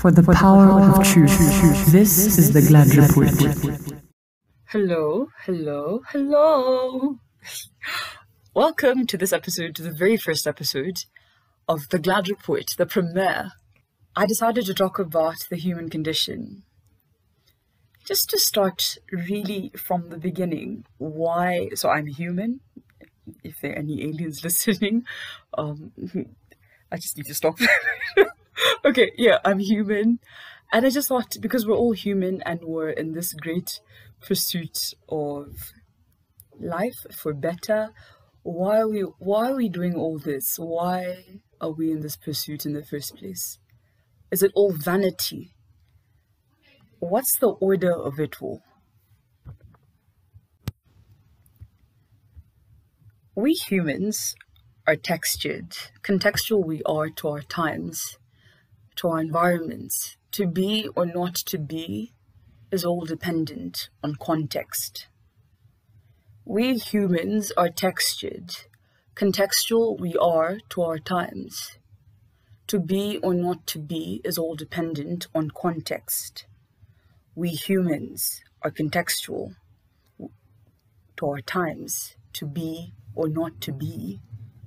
For the power of truth, this is the Glad Report. Hello, hello, hello. Welcome to this episode, to the very first episode of the Glad Report, the premiere. I decided to talk about the human condition. Just to start really from the beginning, why? So I'm human. If there are any aliens listening, um, I just need to stop. okay, yeah, I'm human. And I just thought because we're all human and we're in this great pursuit of life for better, why are we why are we doing all this? Why are we in this pursuit in the first place? Is it all vanity? What's the order of it all? We humans are textured. Contextual we are to our times, to our environments. To be or not to be is all dependent on context. We humans are textured. Contextual we are to our times. To be or not to be is all dependent on context. We humans are contextual to our times. To be or not to be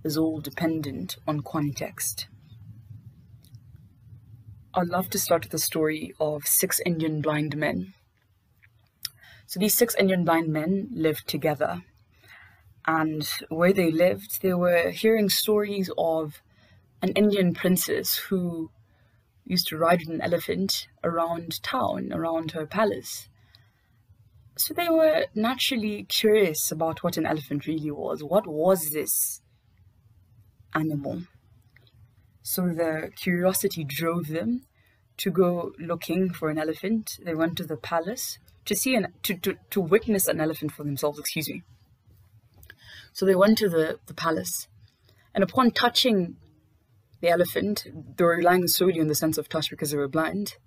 is all dependent on context. I'd love to start with the story of six Indian blind men. So these six Indian blind men lived together. And where they lived, they were hearing stories of an Indian princess who used to ride an elephant around town, around her palace. So they were naturally curious about what an elephant really was. What was this animal? So the curiosity drove them to go looking for an elephant. They went to the palace to see an to, to, to witness an elephant for themselves, excuse me. So they went to the, the palace, and upon touching the elephant, they were relying solely on the sense of touch because they were blind.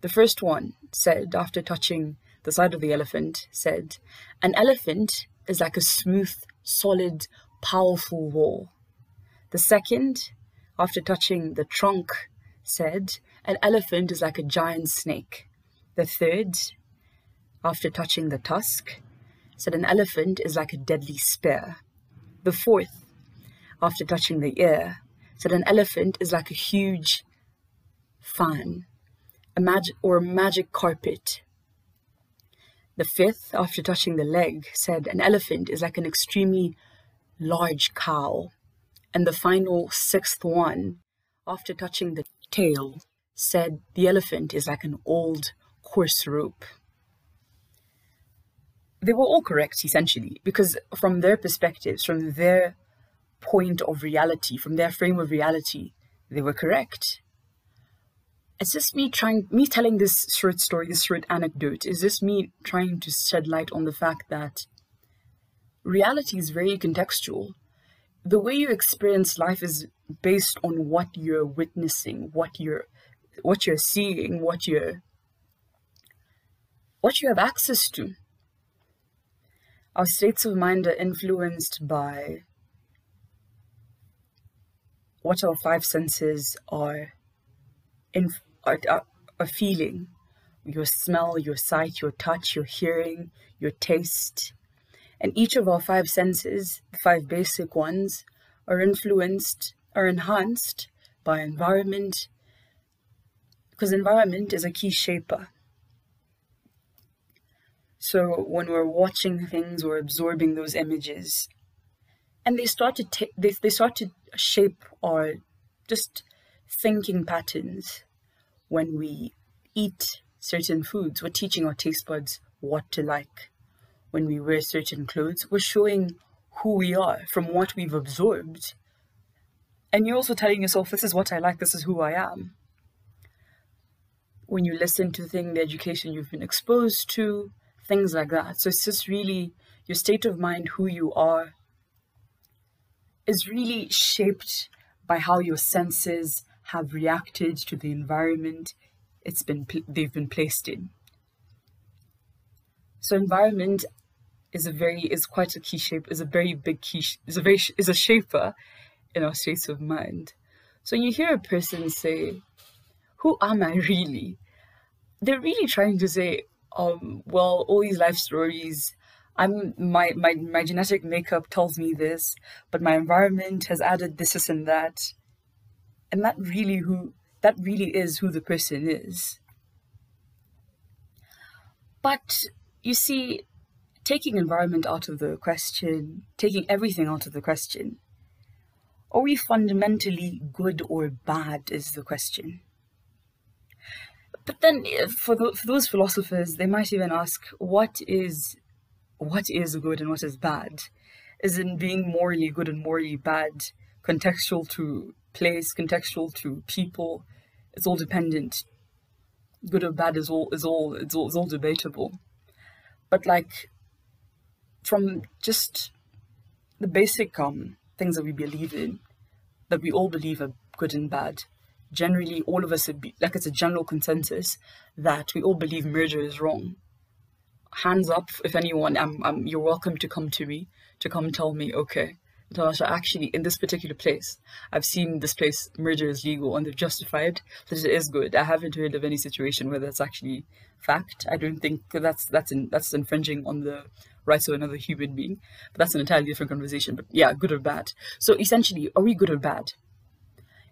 The first one said, after touching the side of the elephant, said, An elephant is like a smooth, solid, powerful wall. The second, after touching the trunk, said, An elephant is like a giant snake. The third, after touching the tusk, said, An elephant is like a deadly spear. The fourth, after touching the ear, said, An elephant is like a huge fan a mag- or a magic carpet. The fifth, after touching the leg, said, An elephant is like an extremely large cow. And the final sixth one, after touching the tail, said, The elephant is like an old coarse rope. They were all correct, essentially, because from their perspectives, from their point of reality, from their frame of reality, they were correct. It's just me trying, me telling this short story, this short anecdote, is this me trying to shed light on the fact that reality is very contextual. The way you experience life is based on what you're witnessing, what you're, what you're seeing, what you're, what you have access to. Our states of mind are influenced by what our five senses are, in, are, are, feeling your smell, your sight, your touch, your hearing, your taste. And each of our five senses, the five basic ones, are influenced, are enhanced by environment, because environment is a key shaper. So when we're watching things, we're absorbing those images, and they start to ta- they, they start to shape our just thinking patterns when we eat certain foods. We're teaching our taste buds what to like when we wear certain clothes. We're showing who we are from what we've absorbed. And you're also telling yourself, this is what I like, this is who I am. When you listen to things, the education you've been exposed to, things like that. So it's just really your state of mind, who you are, is really shaped by how your senses have reacted to the environment it's been they've been placed in. So environment is a very is quite a key shape is a very big key is a very is a shaper in our states of mind. So you hear a person say, "Who am I really?" They're really trying to say, um, "Well, all these life stories." I'm my, my my genetic makeup tells me this, but my environment has added this, this and that. And that really who that really is who the person is. But you see, taking environment out of the question, taking everything out of the question, are we fundamentally good or bad is the question. But then eh, for, the, for those philosophers, they might even ask, what is what is good and what is bad? Is in being morally good and morally bad contextual to place, contextual to people. It's all dependent. Good or bad is all is all it's all, it's all debatable. But like from just the basic um things that we believe in, that we all believe are good and bad. Generally, all of us be like it's a general consensus that we all believe murder is wrong hands up if anyone I'm, I'm you're welcome to come to me to come tell me okay. Natasha, actually in this particular place I've seen this place murder is legal and they've justified that it is good. I haven't heard of any situation where that's actually fact. I don't think that's that's in, that's infringing on the rights of another human being but that's an entirely different conversation but yeah good or bad. So essentially are we good or bad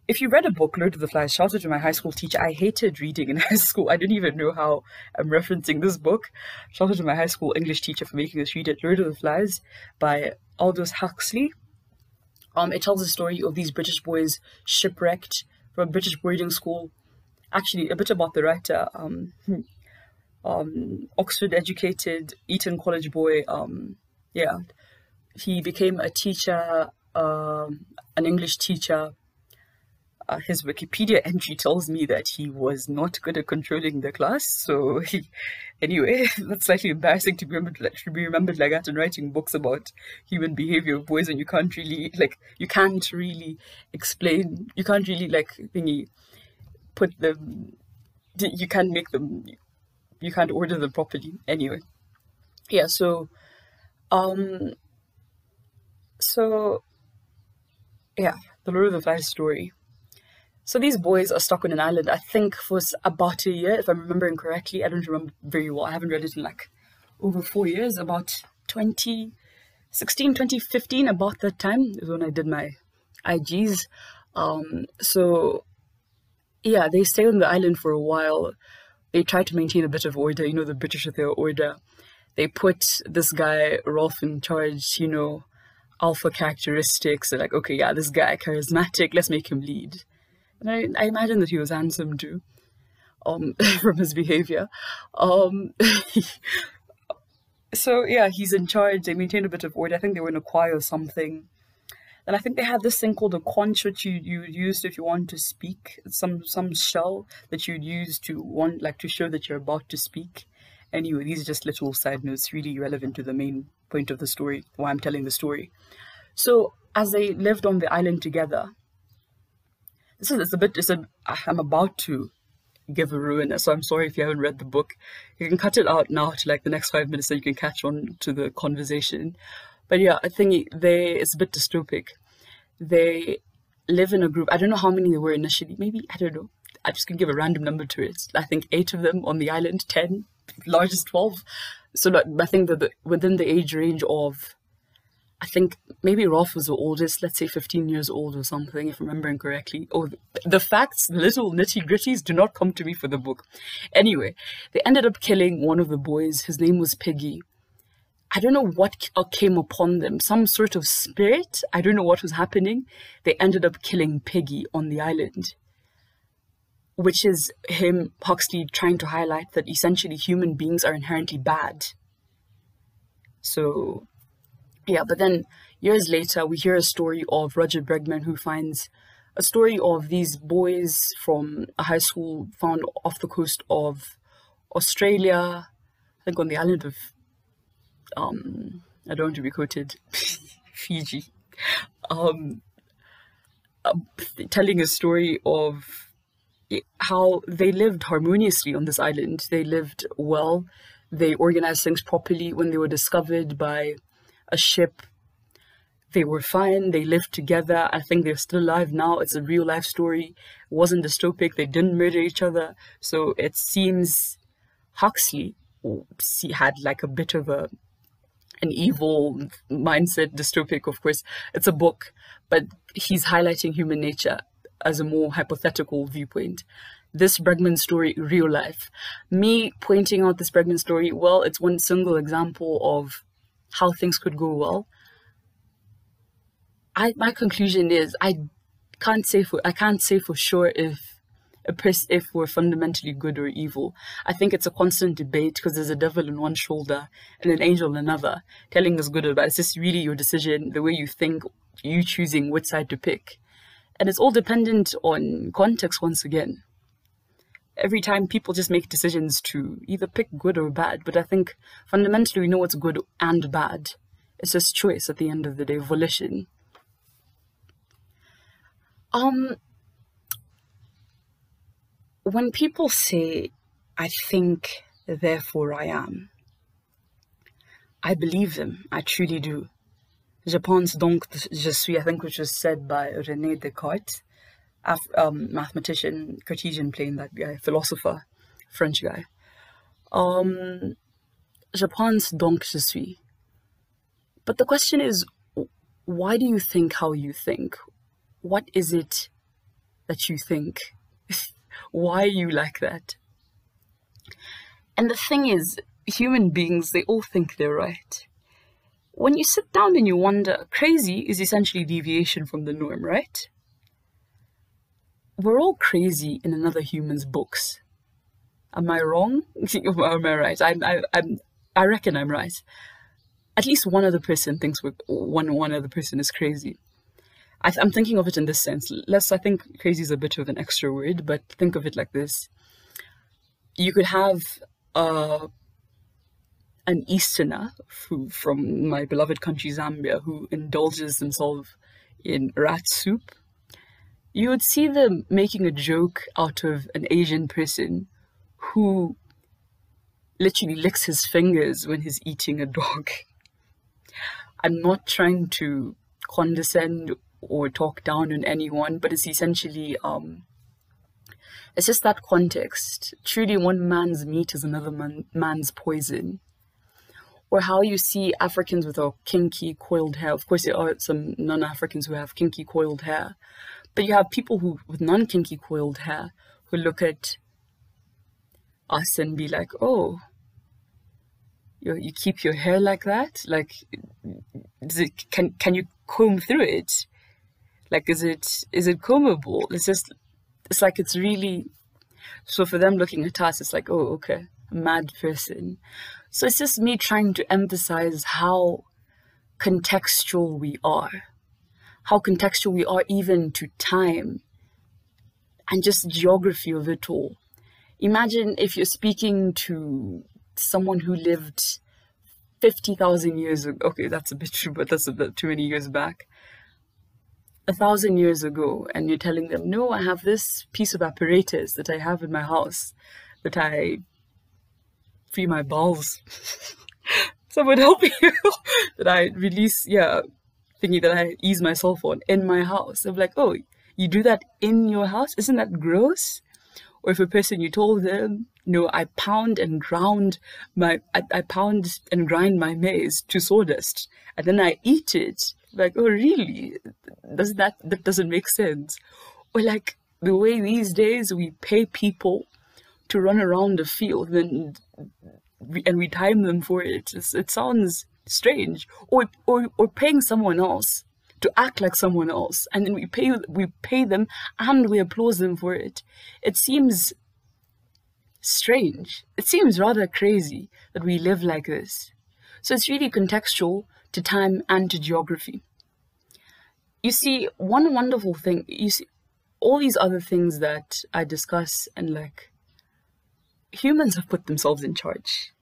if you read a book, Lord of the Flies, shout out to my high school teacher. I hated reading in high school. I didn't even know how I'm referencing this book. Shout out to my high school English teacher for making us read it. Lord of the Flies by Aldous Huxley. Um, it tells the story of these British boys shipwrecked from a British boarding school. Actually, a bit about the writer. Um, hmm, um, Oxford educated Eton College boy. Um, yeah, he became a teacher, uh, an English teacher uh, his Wikipedia entry tells me that he was not good at controlling the class. So, he, anyway, that's slightly embarrassing to be remembered, to be remembered like that and writing books about human behavior of boys, and you can't really like you can't really explain, you can't really like thingy put them, you can't make them, you can't order them properly. Anyway, yeah. So, um, so yeah, the Lord of the Flies story so these boys are stuck on an island, I think for about a year, if I'm remembering correctly. I don't remember very well. I haven't read it in like over four years, about 2016, 2015, about that time is when I did my IGs. Um, so yeah, they stay on the island for a while. They try to maintain a bit of order, you know, the British with their order. They put this guy, Ralph, in charge, you know, alpha characteristics. They're like, okay, yeah, this guy charismatic, let's make him lead. And I, I imagine that he was handsome too, um, from his behavior. Um, so yeah, he's in charge. They maintain a bit of order. I think they were in a choir or something. And I think they had this thing called a conch, which you you used if you want to speak. Some some shell that you'd use to want like to show that you're about to speak. Anyway, these are just little side notes, really relevant to the main point of the story, why I'm telling the story. So as they lived on the island together, this is it's a bit it's a ah, I'm about to give a ruin, so I'm sorry if you haven't read the book. You can cut it out now to like the next five minutes so you can catch on to the conversation. But yeah, I think they it's a bit dystopic. They live in a group. I don't know how many there were initially. Maybe I don't know. I just can give a random number to it. I think eight of them on the island, ten, largest twelve. So like, I think that the, within the age range of I think maybe Ralph was the oldest, let's say 15 years old or something, if I'm remembering correctly. Oh, the facts, little nitty gritties do not come to me for the book. Anyway, they ended up killing one of the boys. His name was Piggy. I don't know what uh, came upon them, some sort of spirit. I don't know what was happening. They ended up killing Piggy on the island. which is him, Huxley, trying to highlight that essentially human beings are inherently bad. So, yeah, but then years later, we hear a story of Rutger Bregman who finds a story of these boys from a high school found off the coast of Australia, I think on the island of, um, I don't want to be quoted, Fiji, um, uh, telling a story of how they lived harmoniously on this island. They lived well. They organized things properly when they were discovered by a ship. They were fine. They lived together. I think they're still alive now. It's a real life story. It wasn't dystopic. They didn't murder each other. So it seems Huxley had like a bit of a an evil mindset, dystopic, of course. It's a book, but he's highlighting human nature as a more hypothetical viewpoint. This Bregman story, real life. Me pointing out this Bregman story, well, it's one single example of how things could go well. I my conclusion is I can't say for I can't say for sure if a person if we're fundamentally good or evil. I think it's a constant debate because there's a devil on one shoulder and an angel on another, telling us good or bad. It's just really your decision, the way you think, you choosing which side to pick. And it's all dependent on context once again. Every time people just make decisions to either pick good or bad, but I think fundamentally we know what's good and bad. It's just choice at the end of the day, volition. Um, when people say, I think, therefore I am, I believe them. I truly do. Je pense donc je suis, I think, which was said by René Descartes, Af- um, mathematician, Cartesian plane, that guy, philosopher, French guy. Um, je pense donc je suis. But the question is, why do you think how you think? What is it that you think? why are you like that? And the thing is, human beings, they all think they're right. When you sit down and you wonder, crazy is essentially deviation from the norm, right? We're all crazy in another human's books. Am I wrong? Am I right? I, I, I'm, I reckon I'm right. At least one other person thinks we're, one one other person is crazy. I am thinking of it in this sense. Less, I think crazy is a bit of an extra word, but think of it like this. You could have uh, an Easterner who, from my beloved country Zambia who indulges themselves in rat soup. You would see them making a joke out of an Asian person who literally licks his fingers when he's eating a dog. I'm not trying to condescend or talk down on anyone, but it's essentially um, it's just that context. Truly, one man's meat is another man, man's poison. Or how you see Africans with a kinky coiled hair. Of course, there are some non-Africans who have kinky coiled hair, but you have people who with non-kinky coiled hair who look at us and be like, "Oh, you you keep your hair like that? Like, it, can can you comb through it? Like, is it is it combable? It's just, it's like it's really. So for them looking at us, it's like, oh, okay, mad person. So it's just me trying to emphasize how contextual we are, how contextual we are even to time, and just geography of it all. Imagine if you're speaking to someone who lived 50,000 years ago. Okay, that's a bit true, but that's a bit too many years back a thousand years ago and you're telling them, no, I have this piece of apparatus that I have in my house that I free my balls. Someone help me that I release, yeah, thinking that I ease myself on in my house. I'm like, oh, you do that in your house? Isn't that gross? Or if a person you told them, no, I pound and ground my, I, I pound and grind my maize to sawdust and then I eat it like, oh, really? Does that that doesn't make sense? Or like the way these days we pay people to run around the field and and we time them for it. It's, it sounds strange. Or or or paying someone else to act like someone else. And then we pay we pay them and we applaud them for it. It seems strange. It seems rather crazy that we live like this. So it's really contextual to time and to geography. You see one wonderful thing you see all these other things that i discuss and like humans have put themselves in charge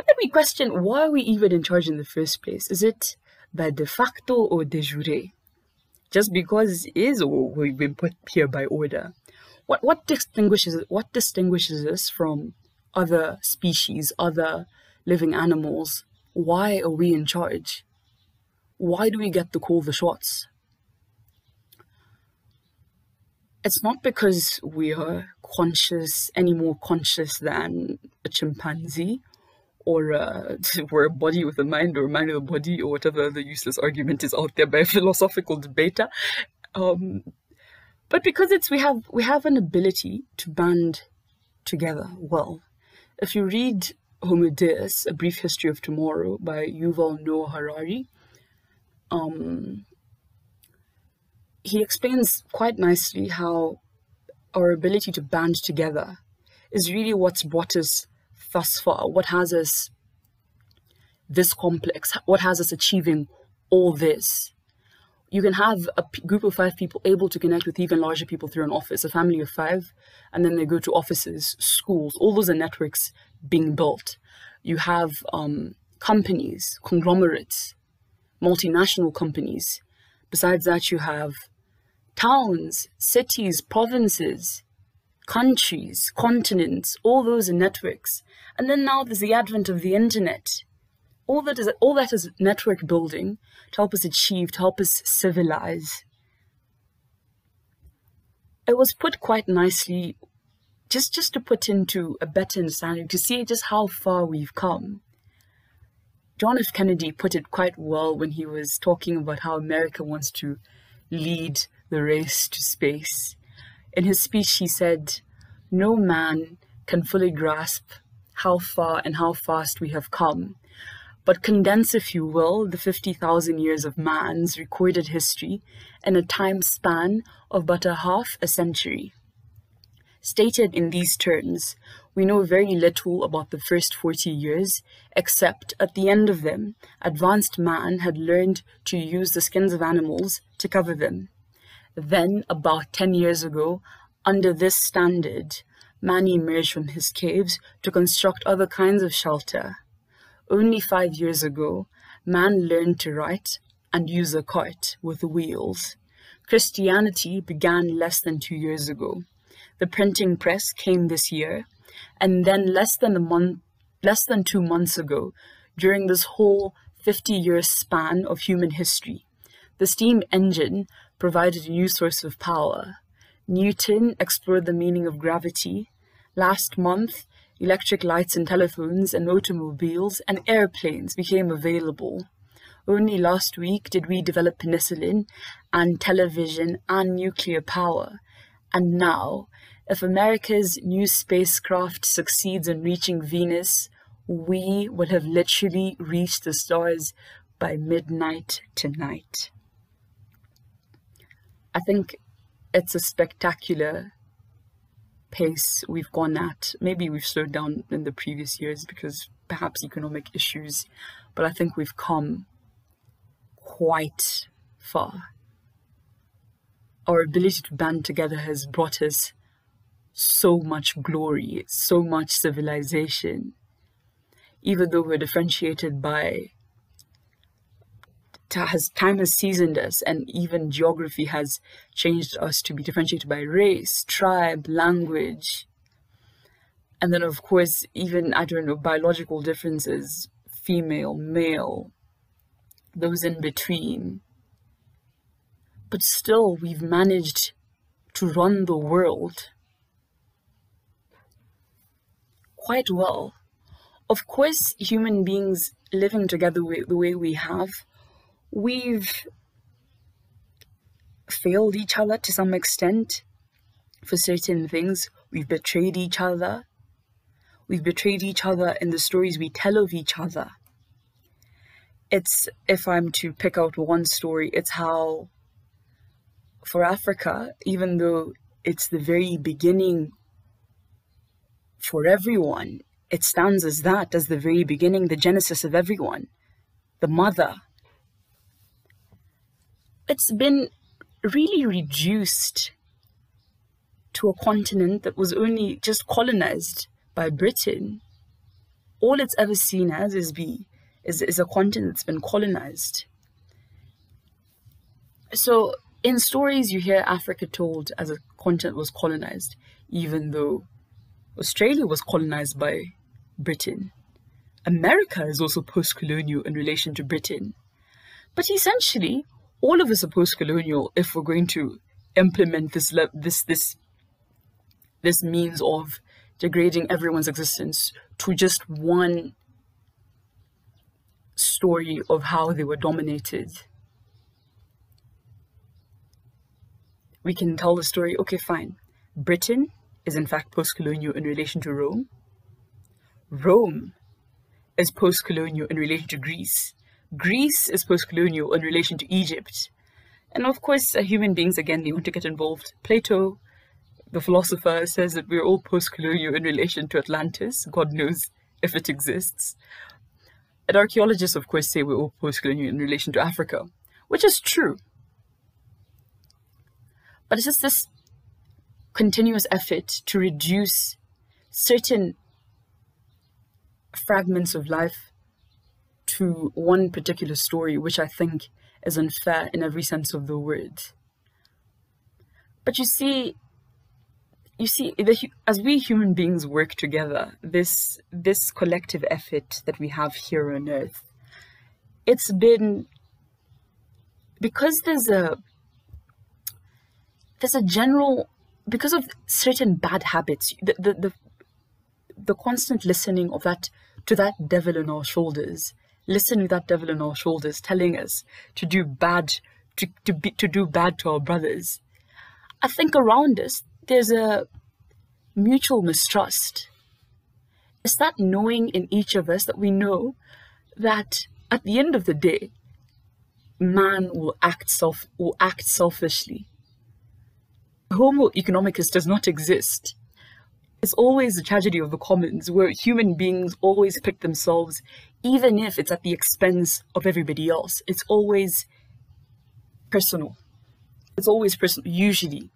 but then we question why are we even in charge in the first place is it by de facto or de jure. Just because it is or we've been put here by order. What what distinguishes what distinguishes us from other species, other living animals? Why are we in charge? Why do we get to call the shots? It's not because we are conscious, any more conscious than a chimpanzee or uh, we're a body with a mind or a mind with a body or whatever the useless argument is out there by a philosophical debater. Um, but because it's we have we have an ability to band together well. If you read Homo Deus, A Brief History of Tomorrow by Yuval Noah Harari, um, he explains quite nicely how our ability to band together is really what's brought us thus far? What has us this complex? What has us achieving all this? You can have a group of five people able to connect with even larger people through an office, a family of five, and then they go to offices, schools, all those are networks being built. You have um, companies, conglomerates, multinational companies. Besides that, you have towns, cities, provinces, countries, continents, all those are networks. And then now there's the advent of the internet. All that is all that is network building to help us achieve, to help us civilize. It was put quite nicely, just just to put into a better understanding, to see just how far we've come. John F. Kennedy put it quite well when he was talking about how America wants to lead the race to space in his speech, he said, No man can fully grasp how far and how fast we have come, but condense, if you will, the 50,000 years of man's recorded history in a time span of but a half a century. Stated in these terms, we know very little about the first 40 years, except at the end of them, advanced man had learned to use the skins of animals to cover them. Then, about 10 years ago, under this standard, man emerged from his caves to construct other kinds of shelter. Only five years ago, man learned to write and use a cart with wheels. Christianity began less than two years ago. The printing press came this year, and then less than a month, less than two months ago, during this whole 50 year span of human history, the steam engine provided a new source of power. Newton explored the meaning of gravity. Last month, electric lights and telephones and automobiles and airplanes became available. Only last week did we develop penicillin and television and nuclear power. And now, if America's new spacecraft succeeds in reaching Venus, we will have literally reached the stars by midnight tonight. I think it's a spectacular pace we've gone at. Maybe we've slowed down in the previous years because perhaps economic issues, but I think we've come quite far. Our ability to band together has brought us so much glory, so much civilization. Even though we're differentiated by has time has seasoned us and even geography has changed us to be differentiated by race tribe language. And then of course even i don't know biological differences female male those in between. But still we've managed to run the world quite well. Of course human beings living together the way we have we've failed each other to some extent for certain things. We've betrayed each other. We've betrayed each other in the stories we tell of each other. it's if I'm to pick out one story, it's how for Africa, even though it's the very beginning for everyone, it stands as that, as the very beginning, the genesis of everyone, the mother. It's been really reduced to a continent that was only just colonized by Britain. All it's ever seen as is be is, is a continent that's been colonized. So in stories you hear Africa told as a continent was colonized, even though Australia was colonized by Britain. America is also post-colonial in relation to Britain. But essentially, all of us are post-colonial if we're going to implement this this this this means of degrading everyone's existence to just one story of how they were dominated. We can tell the story, okay, fine. Britain is in fact post colonial in relation to Rome. Rome is post colonial in relation to Greece. Greece is post colonial in relation to Egypt. And of course, uh, human beings, again, they want to get involved. Plato, the philosopher, says that we're all post colonial in relation to Atlantis. God knows if it exists. And archaeologists, of course, say we're all post-colonial in relation to Africa, which is true. But it's just this continuous effort to reduce certain fragments of life to one particular story, which I think is unfair in every sense of the word. But you see, you see the, as we human beings work together this this collective effort that we have here on earth it's been because there's a there's a general because of certain bad habits the the the, the constant listening of that to that devil on our shoulders listening to that devil on our shoulders telling us to do bad to to be to do bad to our brothers i think around us there's a mutual mistrust. It's that knowing in each of us that we know that at the end of the day, man will act self will act selfishly. Homo economicus does not exist. It's always the tragedy of the commons where human beings always pick themselves, even if it's at the expense of everybody else. It's always personal. It's always personal, usually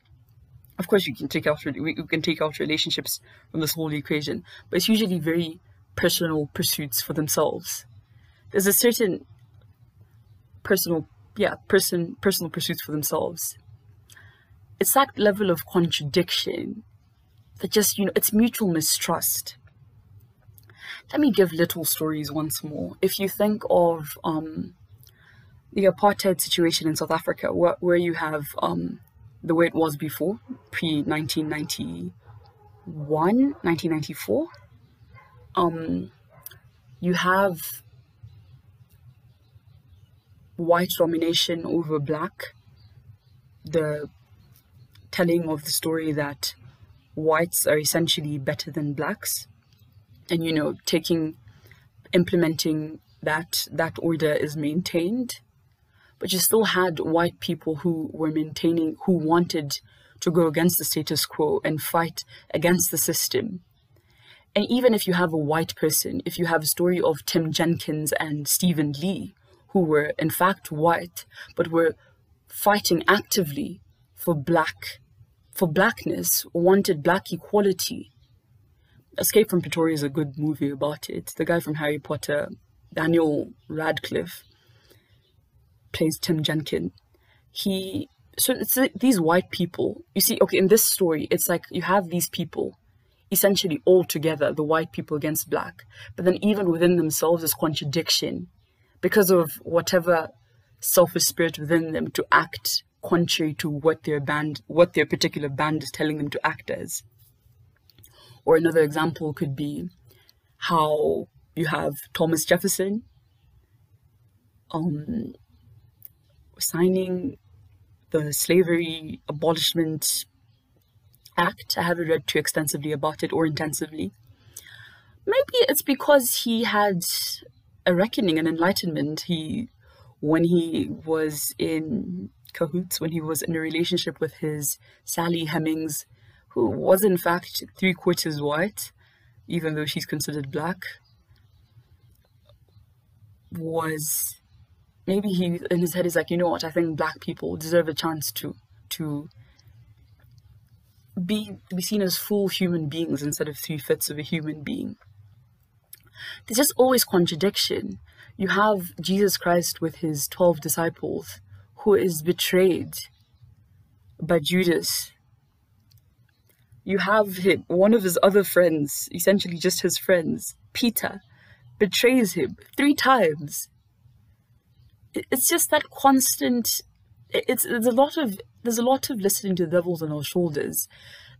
of course you can take out we can take out relationships from this whole equation but it's usually very personal pursuits for themselves there's a certain personal yeah person personal pursuits for themselves it's that level of contradiction that just you know it's mutual mistrust let me give little stories once more if you think of um the apartheid situation in south africa where, where you have um the way it was before, pre 1991, 1994. Um, you have white domination over black, the telling of the story that whites are essentially better than blacks, and you know, taking implementing that that order is maintained but you still had white people who were maintaining, who wanted to go against the status quo and fight against the system. And even if you have a white person, if you have a story of Tim Jenkins and Stephen Lee, who were in fact white, but were fighting actively for black, for blackness, wanted black equality. Escape from Pretoria is a good movie about it. The guy from Harry Potter, Daniel Radcliffe, plays Tim Jenkin, he so it's these white people. You see, okay, in this story, it's like you have these people essentially all together, the white people against black, but then even within themselves is contradiction because of whatever selfish spirit within them to act contrary to what their band what their particular band is telling them to act as. Or another example could be how you have Thomas Jefferson um, signing the Slavery Abolishment Act. I haven't read too extensively about it or intensively. Maybe it's because he had a reckoning, an enlightenment. He, when he was in cahoots, when he was in a relationship with his Sally Hemings, who was in fact three quarters white, even though she's considered black, was maybe he in his head is like, you know what, I think black people deserve a chance to to be be seen as full human beings instead of three fifths of a human being. There's just always contradiction. You have Jesus Christ with his twelve disciples who is betrayed by Judas. You have him, one of his other friends, essentially just his friends, Peter, betrays him three times. It's just that constant. It's there's a lot of there's a lot of listening to the devils on our shoulders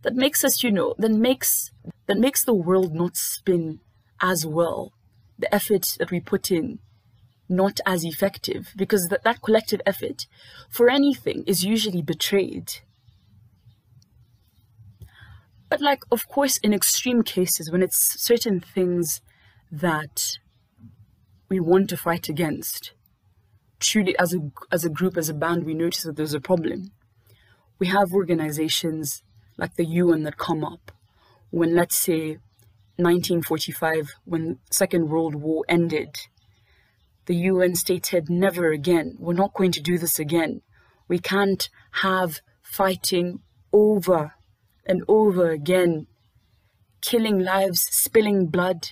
that makes us, you know, that makes that makes the world not spin as well. The effort that we put in not as effective because that, that collective effort for anything is usually betrayed. But like of course in extreme cases when it's certain things that we want to fight against, truly as a as a group, as a band, we notice that there's a problem. We have organizations like the UN that come up. When let's say 1945 when second world war ended the UN stated never again. We're not going to do this again. We can't have fighting over and over again killing lives spilling blood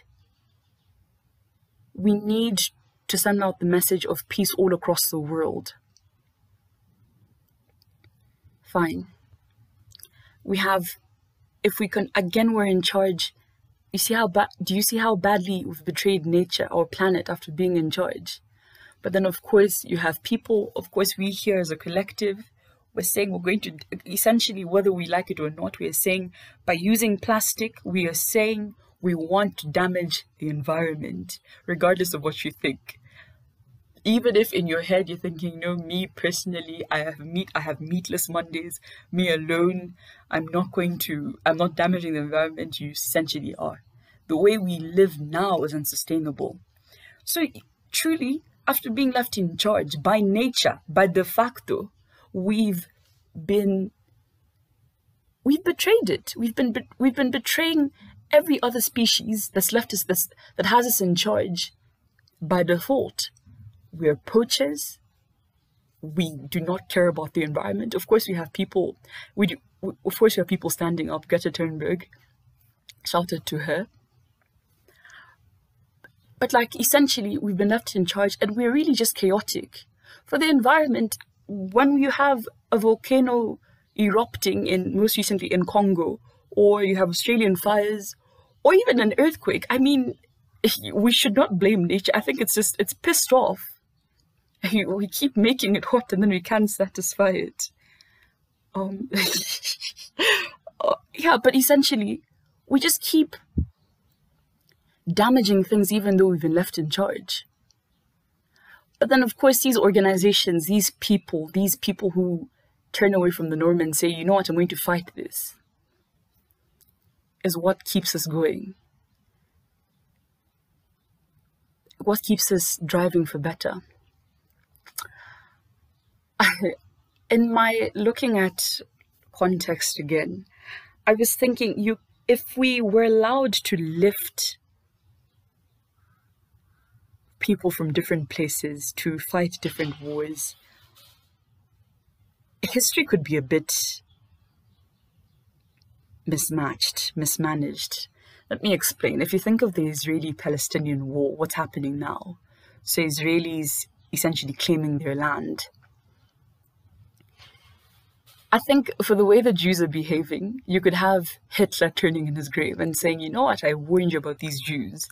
we need to send out the message of peace all across the world. Fine. We have, if we can, again, we're in charge. You see how bad, do you see how badly we've betrayed nature, our planet, after being in charge? But then, of course, you have people, of course, we here as a collective, we're saying we're going to, essentially, whether we like it or not, we are saying by using plastic, we are saying we want to damage the environment, regardless of what you think. Even if in your head you're thinking, no, me personally, I have meat, I have meatless Mondays, me alone, I'm not going to, I'm not damaging the environment, you essentially are. The way we live now is unsustainable. So, truly, after being left in charge by nature, by de facto, we've been we've betrayed it. We've been we've been betraying every other species that's left us this that has us in charge by default. We're poachers. We do not care about the environment. Of course, we have people. We do. Of course, we have people standing up. Greta Thunberg shouted to her. But like essentially, we've been left in charge, and we're really just chaotic. For the environment, when you have a volcano erupting in most recently in Congo, or you have Australian fires, or even an earthquake. I mean, we should not blame nature. I think it's just, it's pissed off. We keep making it hot and then we can't satisfy it. Um, uh, yeah, but essentially, we just keep damaging things even though we've been left in charge. But then, of course, these organizations, these people, these people who turn away from the norm and say, you know what, I'm going to fight this is what keeps us going. What keeps us driving for better. In my looking at context again, I was thinking you if we were allowed to lift people from different places to fight different wars, history could be a bit mismatched, mismanaged. Let me explain. If you think of the Israeli Palestinian war, what's happening now? So, Israelis essentially claiming their land. I think for the way the Jews are behaving, you could have Hitler turning in his grave and saying, you know what, I warned you about these Jews.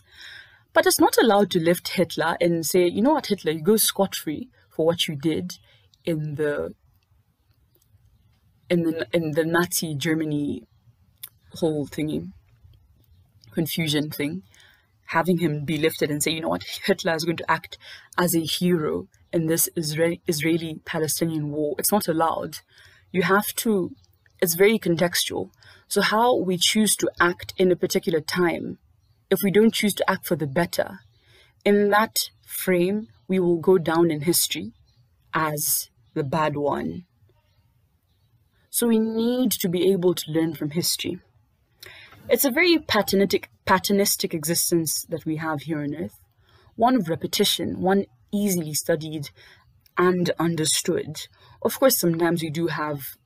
But it's not allowed to lift Hitler and say, you know what, Hitler, you go scot free for what you did in the in the in the Nazi Germany whole thingy, confusion thing, having him be lifted and say, you know what, Hitler is going to act as a hero in this Israeli Palestinian war. It's not allowed. You have to, it's very contextual. So, how we choose to act in a particular time, if we don't choose to act for the better, in that frame, we will go down in history as the bad one. So we need to be able to learn from history. It's a very patternistic, patternistic existence that we have here on earth, one of repetition, one easily studied and understood. Of course, sometimes we do have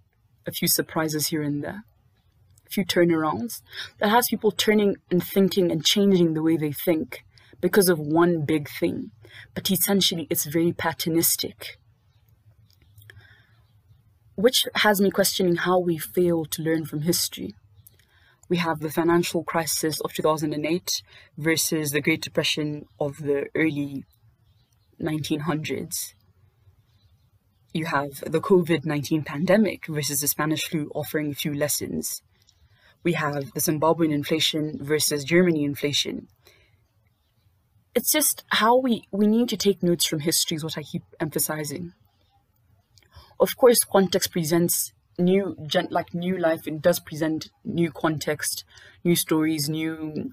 a few surprises here and there, few turnarounds that has people turning and thinking and changing the way they think because of one big thing. But essentially, it's very patternistic. Which has me questioning how we fail to learn from history. We have the financial crisis of 2008 versus the Great Depression of the early 1900s. You have the COVID 19 pandemic versus the Spanish flu offering a few lessons. We have the Zimbabwean inflation versus Germany inflation. It's just how we, we need to take notes from history, is what I keep emphasizing. Of course, context presents new, like new life, it does present new context, new stories, new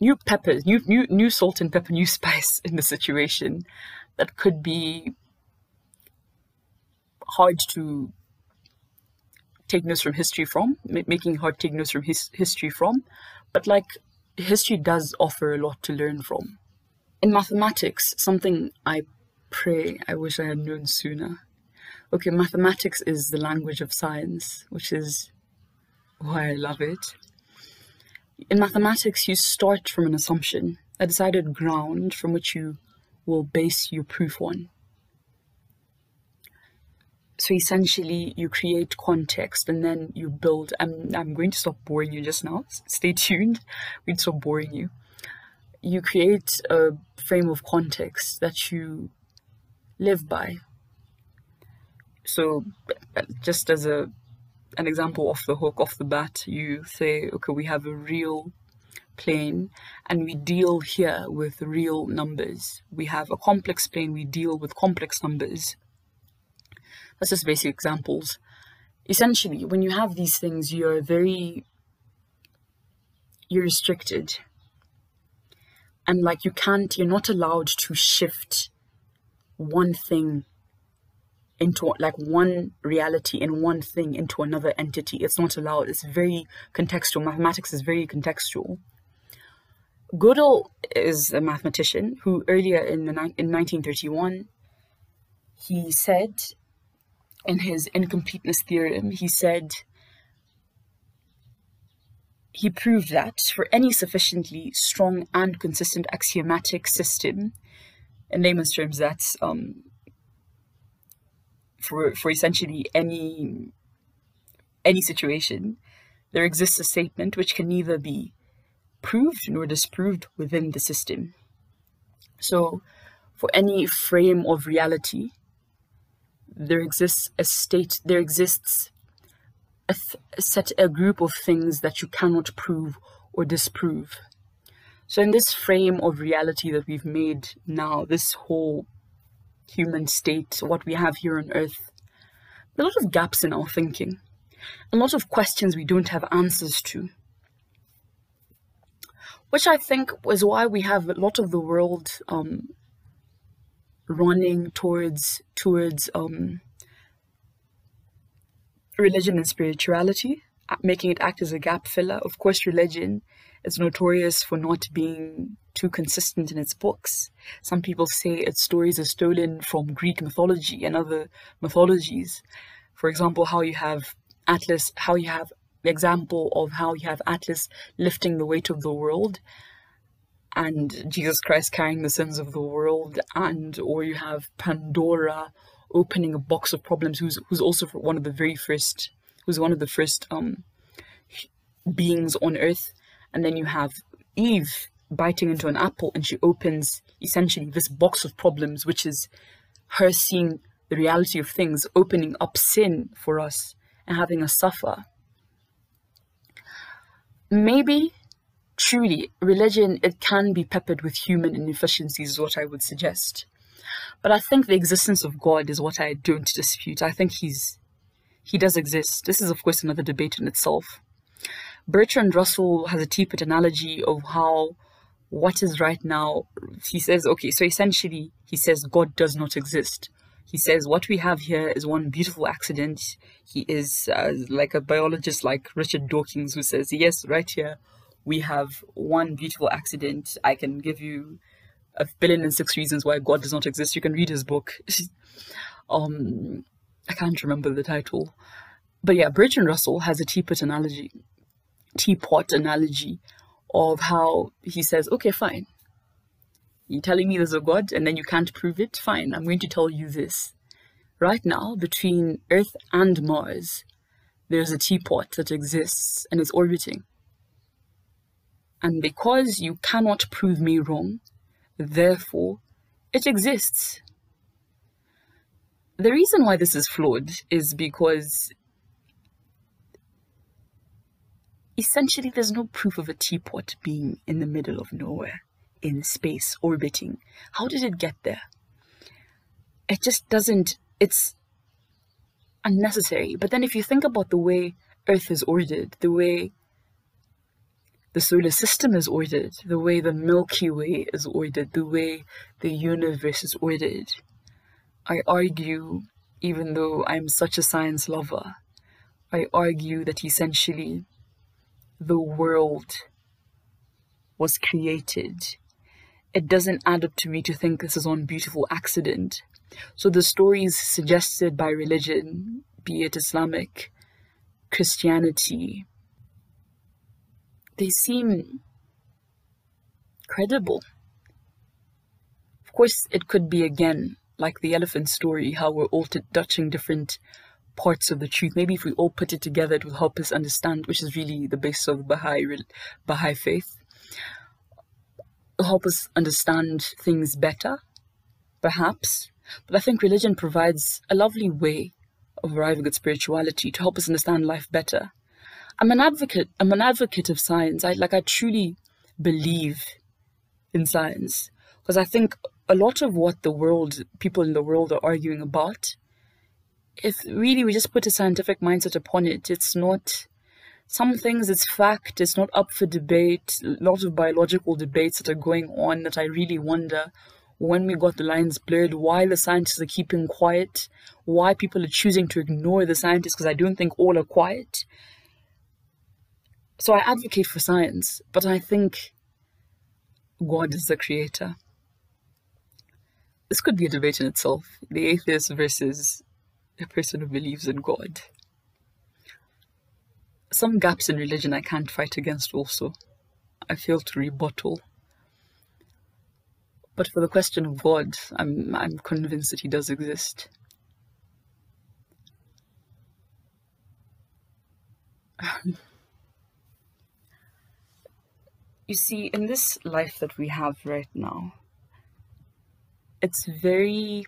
new peppers, new new new salt and pepper, new spice in the situation that could be hard to take notes from history from, making hard take notes from his history from, but like history does offer a lot to learn from. In mathematics, something I pray I wish I had known sooner. Okay, mathematics is the language of science, which is why I love it. In mathematics, you start from an assumption, a decided ground from which you will base your proof on. So essentially, you create context and then you build. I'm, I'm going to stop boring you just now. Stay tuned. We'd stop boring you. You create a frame of context that you live by. So, uh, just as a an example off the hook, off the bat, you say, okay, we have a real plane and we deal here with real numbers. We have a complex plane, we deal with complex numbers. That's just basic examples. Essentially, when you have these things, you're very, you're restricted. And like you can't, you're not allowed to shift one thing into like one reality and one thing into another entity. It's not allowed. It's very contextual. Mathematics is very contextual. Gödel is a mathematician who earlier in the in 1931 he said in his incompleteness theorem he said he proved that for any sufficiently strong and consistent axiomatic system in layman's terms that's um, for for essentially any any situation, there exists a statement which can neither be proved nor disproved within the system. So, for any frame of reality, there exists a state, there exists a, set, a group of things that you cannot prove or disprove. So, in this frame of reality that we've made now, this whole human state, what we have here on earth, a lot of gaps in our thinking, a lot of questions we don't have answers to. Which I think is why we have a lot of the world um, running towards towards um, religion and spirituality, making it act as a gap filler. Of course, religion is notorious for not being too consistent in its books. Some people say its stories are stolen from Greek mythology and other mythologies. For example, how you have Atlas, how you have the example of how you have Atlas lifting the weight of the world and Jesus Christ carrying the sins of the world, and or you have Pandora opening a box of problems, who's who's also one of the very first, who's one of the first um beings on earth, and then you have Eve biting into an apple and she opens essentially this box of problems, which is her seeing the reality of things, opening up sin for us and having us suffer. Maybe truly religion it can be peppered with human inefficiencies is what I would suggest. But I think the existence of God is what I don't dispute. I think he's he does exist. This is of course another debate in itself. Bertrand Russell has a teapot analogy of how what is right now. He says, okay, so essentially, he says God does not exist. He says what we have here is one beautiful accident. He is uh, like a biologist like Richard Dawkins who says, yes, right here we have one beautiful accident. I can give you a billion and six reasons why God does not exist. You can read his book. um, I can't remember the title. But yeah, Bertrand Russell has a teapot analogy, teapot analogy of how he says, okay, fine. You're telling me there's a God and then you can't prove it? Fine, I'm going to tell you this. Right now, between Earth and Mars, there's a teapot that exists and is orbiting. And because you cannot prove me wrong, therefore, it exists. The reason why this is flawed is because essentially there's no proof of a teapot being in the middle of nowhere in space orbiting. How did it get there? It just doesn't, it's unnecessary. But then if you think about the way Earth is ordered, the way the solar system is ordered, the way the Milky Way is ordered, the way the universe is ordered, I argue, even though I'm such a science lover, I argue that essentially the world was created it doesn't add up to me to think this is one beautiful accident. So the stories suggested by religion, be it Islamic, Christianity, they seem credible. Of course, it could be again like the elephant story, how we're all touching different parts of the truth. Maybe if we all put it together, it will help us understand, which is really the basis of Baha'i, Baha'i faith help us understand things better, perhaps. But I think religion provides a lovely way of arriving at spirituality to help us understand life better. I'm an advocate. I'm an advocate of science. I like. I truly believe in science because I think a lot of what the world, people in the world, are arguing about, if really we just put a scientific mindset upon it, it's not some things it's fact, it's not up for debate. A lot of biological debates that are going on that I really wonder when we got the lines blurred, why the scientists are keeping quiet, why people are choosing to ignore the scientists, because I don't think all are quiet. So I advocate for science, but I think God is the creator. This could be a debate in itself the atheist versus a person who believes in God some gaps in religion I can't fight against also. I fail to rebuttal. But for the question of God, I'm I'm convinced that he does exist. you see, in this life that we have right now, it's very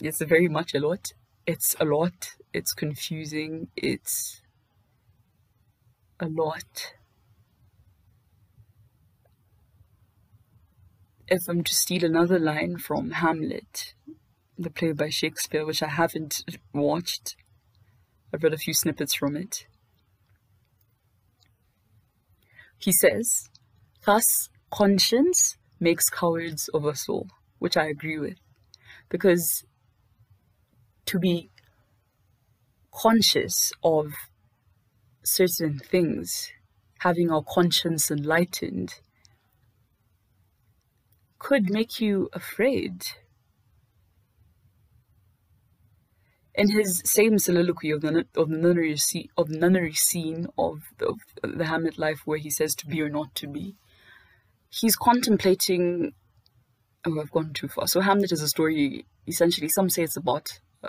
it's very much a lot it's a lot, it's confusing, it's a lot. If I'm to steal another line from Hamlet, the play by Shakespeare, which I haven't watched, I've read a few snippets from it. He says, Thus, conscience makes cowards of us all, which I agree with. Because to be conscious of certain things, having our conscience enlightened, could make you afraid. In his same soliloquy of the, of the nunnery, scene, of the nunnery scene of the, of the Hamlet life, where he says to be or not to be, he's contemplating. Oh, I've gone too far. So Hamlet is a story. Essentially, some say it's about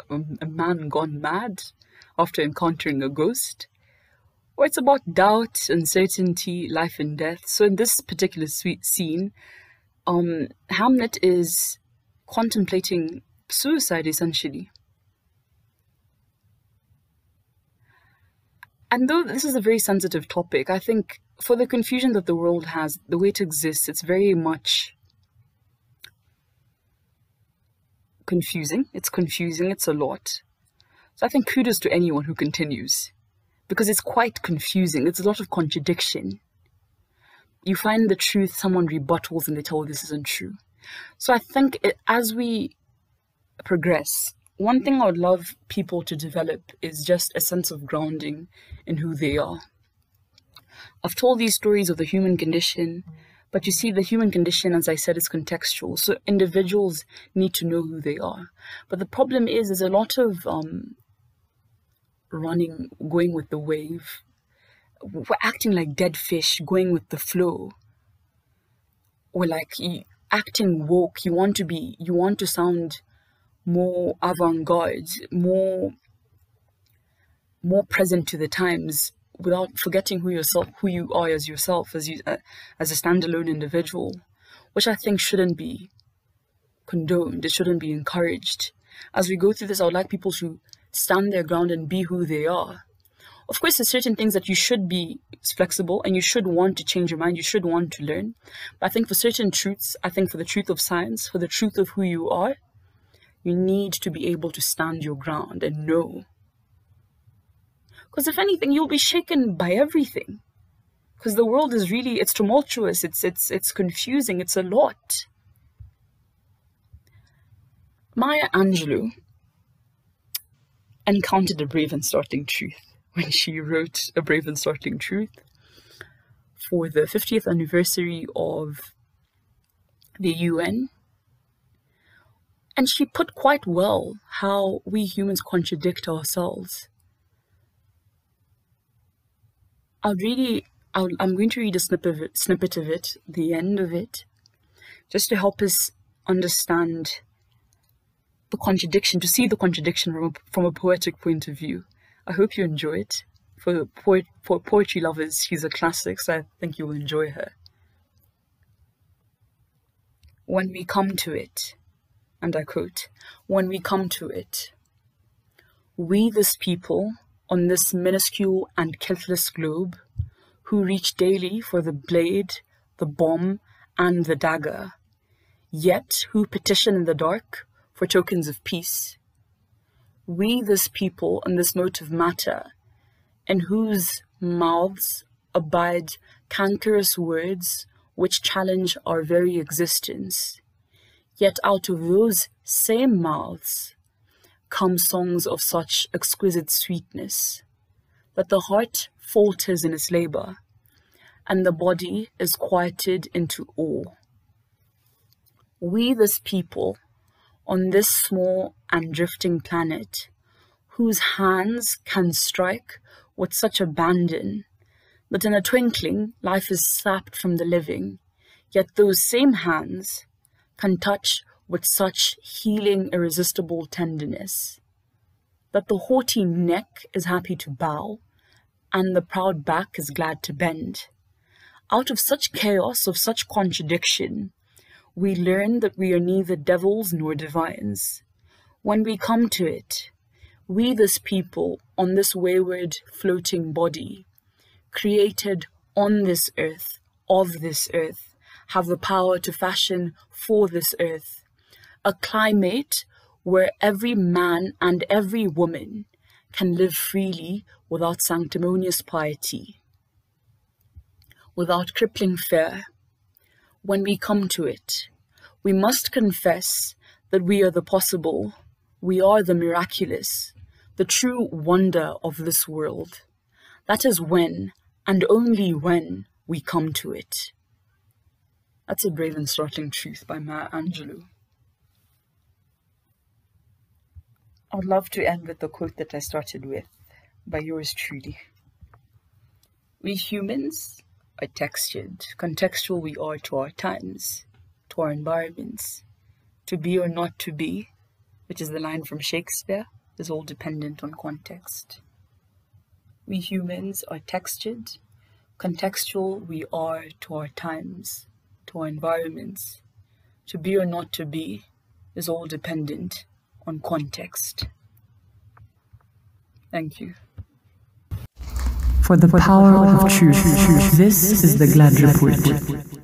a man gone mad after encountering a ghost, or it's about doubt, uncertainty, life and death. So in this particular sweet scene, um, Hamlet is contemplating suicide essentially. And though this is a very sensitive topic, I think for the confusion that the world has, the way it exists, it's very much confusing. It's confusing, it's a lot. So I think kudos to anyone who continues because it's quite confusing. It's a lot of contradiction. you find the truth, someone rebuttals and they tell this isn't true. So I think it, as we progress, one thing I would love people to develop is just a sense of grounding in who they are. I've told these stories of the human condition, but you see, the human condition, as I said, is contextual. So individuals need to know who they are. But the problem is, there's a lot of um, running, going with the wave. We're acting like dead fish, going with the flow. Or like acting woke. You want to be, you want to sound more avant-garde, more more present to the times without forgetting who yourself who you are as yourself as you uh, as a standalone individual which i think shouldn't be condoned. It shouldn't be encouraged. As we go through this i would like people to stand their ground and be who they are. Of course there's certain things that you should be flexible and you should want to change your mind. You should want to learn. But i think for certain truths i think for the truth of science for the truth of who you are you need to be able to stand your ground and know. Because if anything, you'll be shaken by everything. Because the world is really, it's tumultuous, it's, it's, it's confusing, it's a lot. Maya Angelou encountered a brave and startling truth when she wrote A Brave and Startling Truth for the 50th anniversary of the UN and she put quite well how we humans contradict ourselves. I'll really, i am going to read a snippet of, it, snippet of it, the end of it, just to help us understand the contradiction, to see the contradiction from a, from a poetic point of view. I hope you enjoy it. For, poet, for poetry lovers, she's a classic, so I think you will enjoy her. When we come to it, and I quote, when we come to it, we this people on this minuscule and kiltless globe, who reach daily for the blade, the bomb, and the dagger, yet who petition in the dark for tokens of peace. We this people on this motive matter, in whose mouths abide cankerous words which challenge our very existence Yet out of those same mouths come songs of such exquisite sweetness that the heart falters in its labor and the body is quieted into awe. We, this people, on this small and drifting planet, whose hands can strike with such abandon that in a twinkling life is sapped from the living, yet those same hands can touch with such healing, irresistible tenderness that the haughty neck is happy to bow and the proud back is glad to bend. Out of such chaos, of such contradiction, we learn that we are neither devils nor divines. When we come to it, we, this people, on this wayward floating body, created on this earth, of this earth, have the power to fashion for this earth a climate where every man and every woman can live freely without sanctimonious piety, without crippling fear. When we come to it, we must confess that we are the possible, we are the miraculous, the true wonder of this world. That is when, and only when, we come to it. That's a brave and startling truth by Maya Angelou. I'd love to end with the quote that I started with by yours truly. We humans are textured, contextual we are to our times, to our environments. To be or not to be, which is the line from Shakespeare, is all dependent on context. We humans are textured, contextual we are to our times, to our environments. To be or not to be is all dependent on context. Thank you. For the power of truth, this is the Glad Report.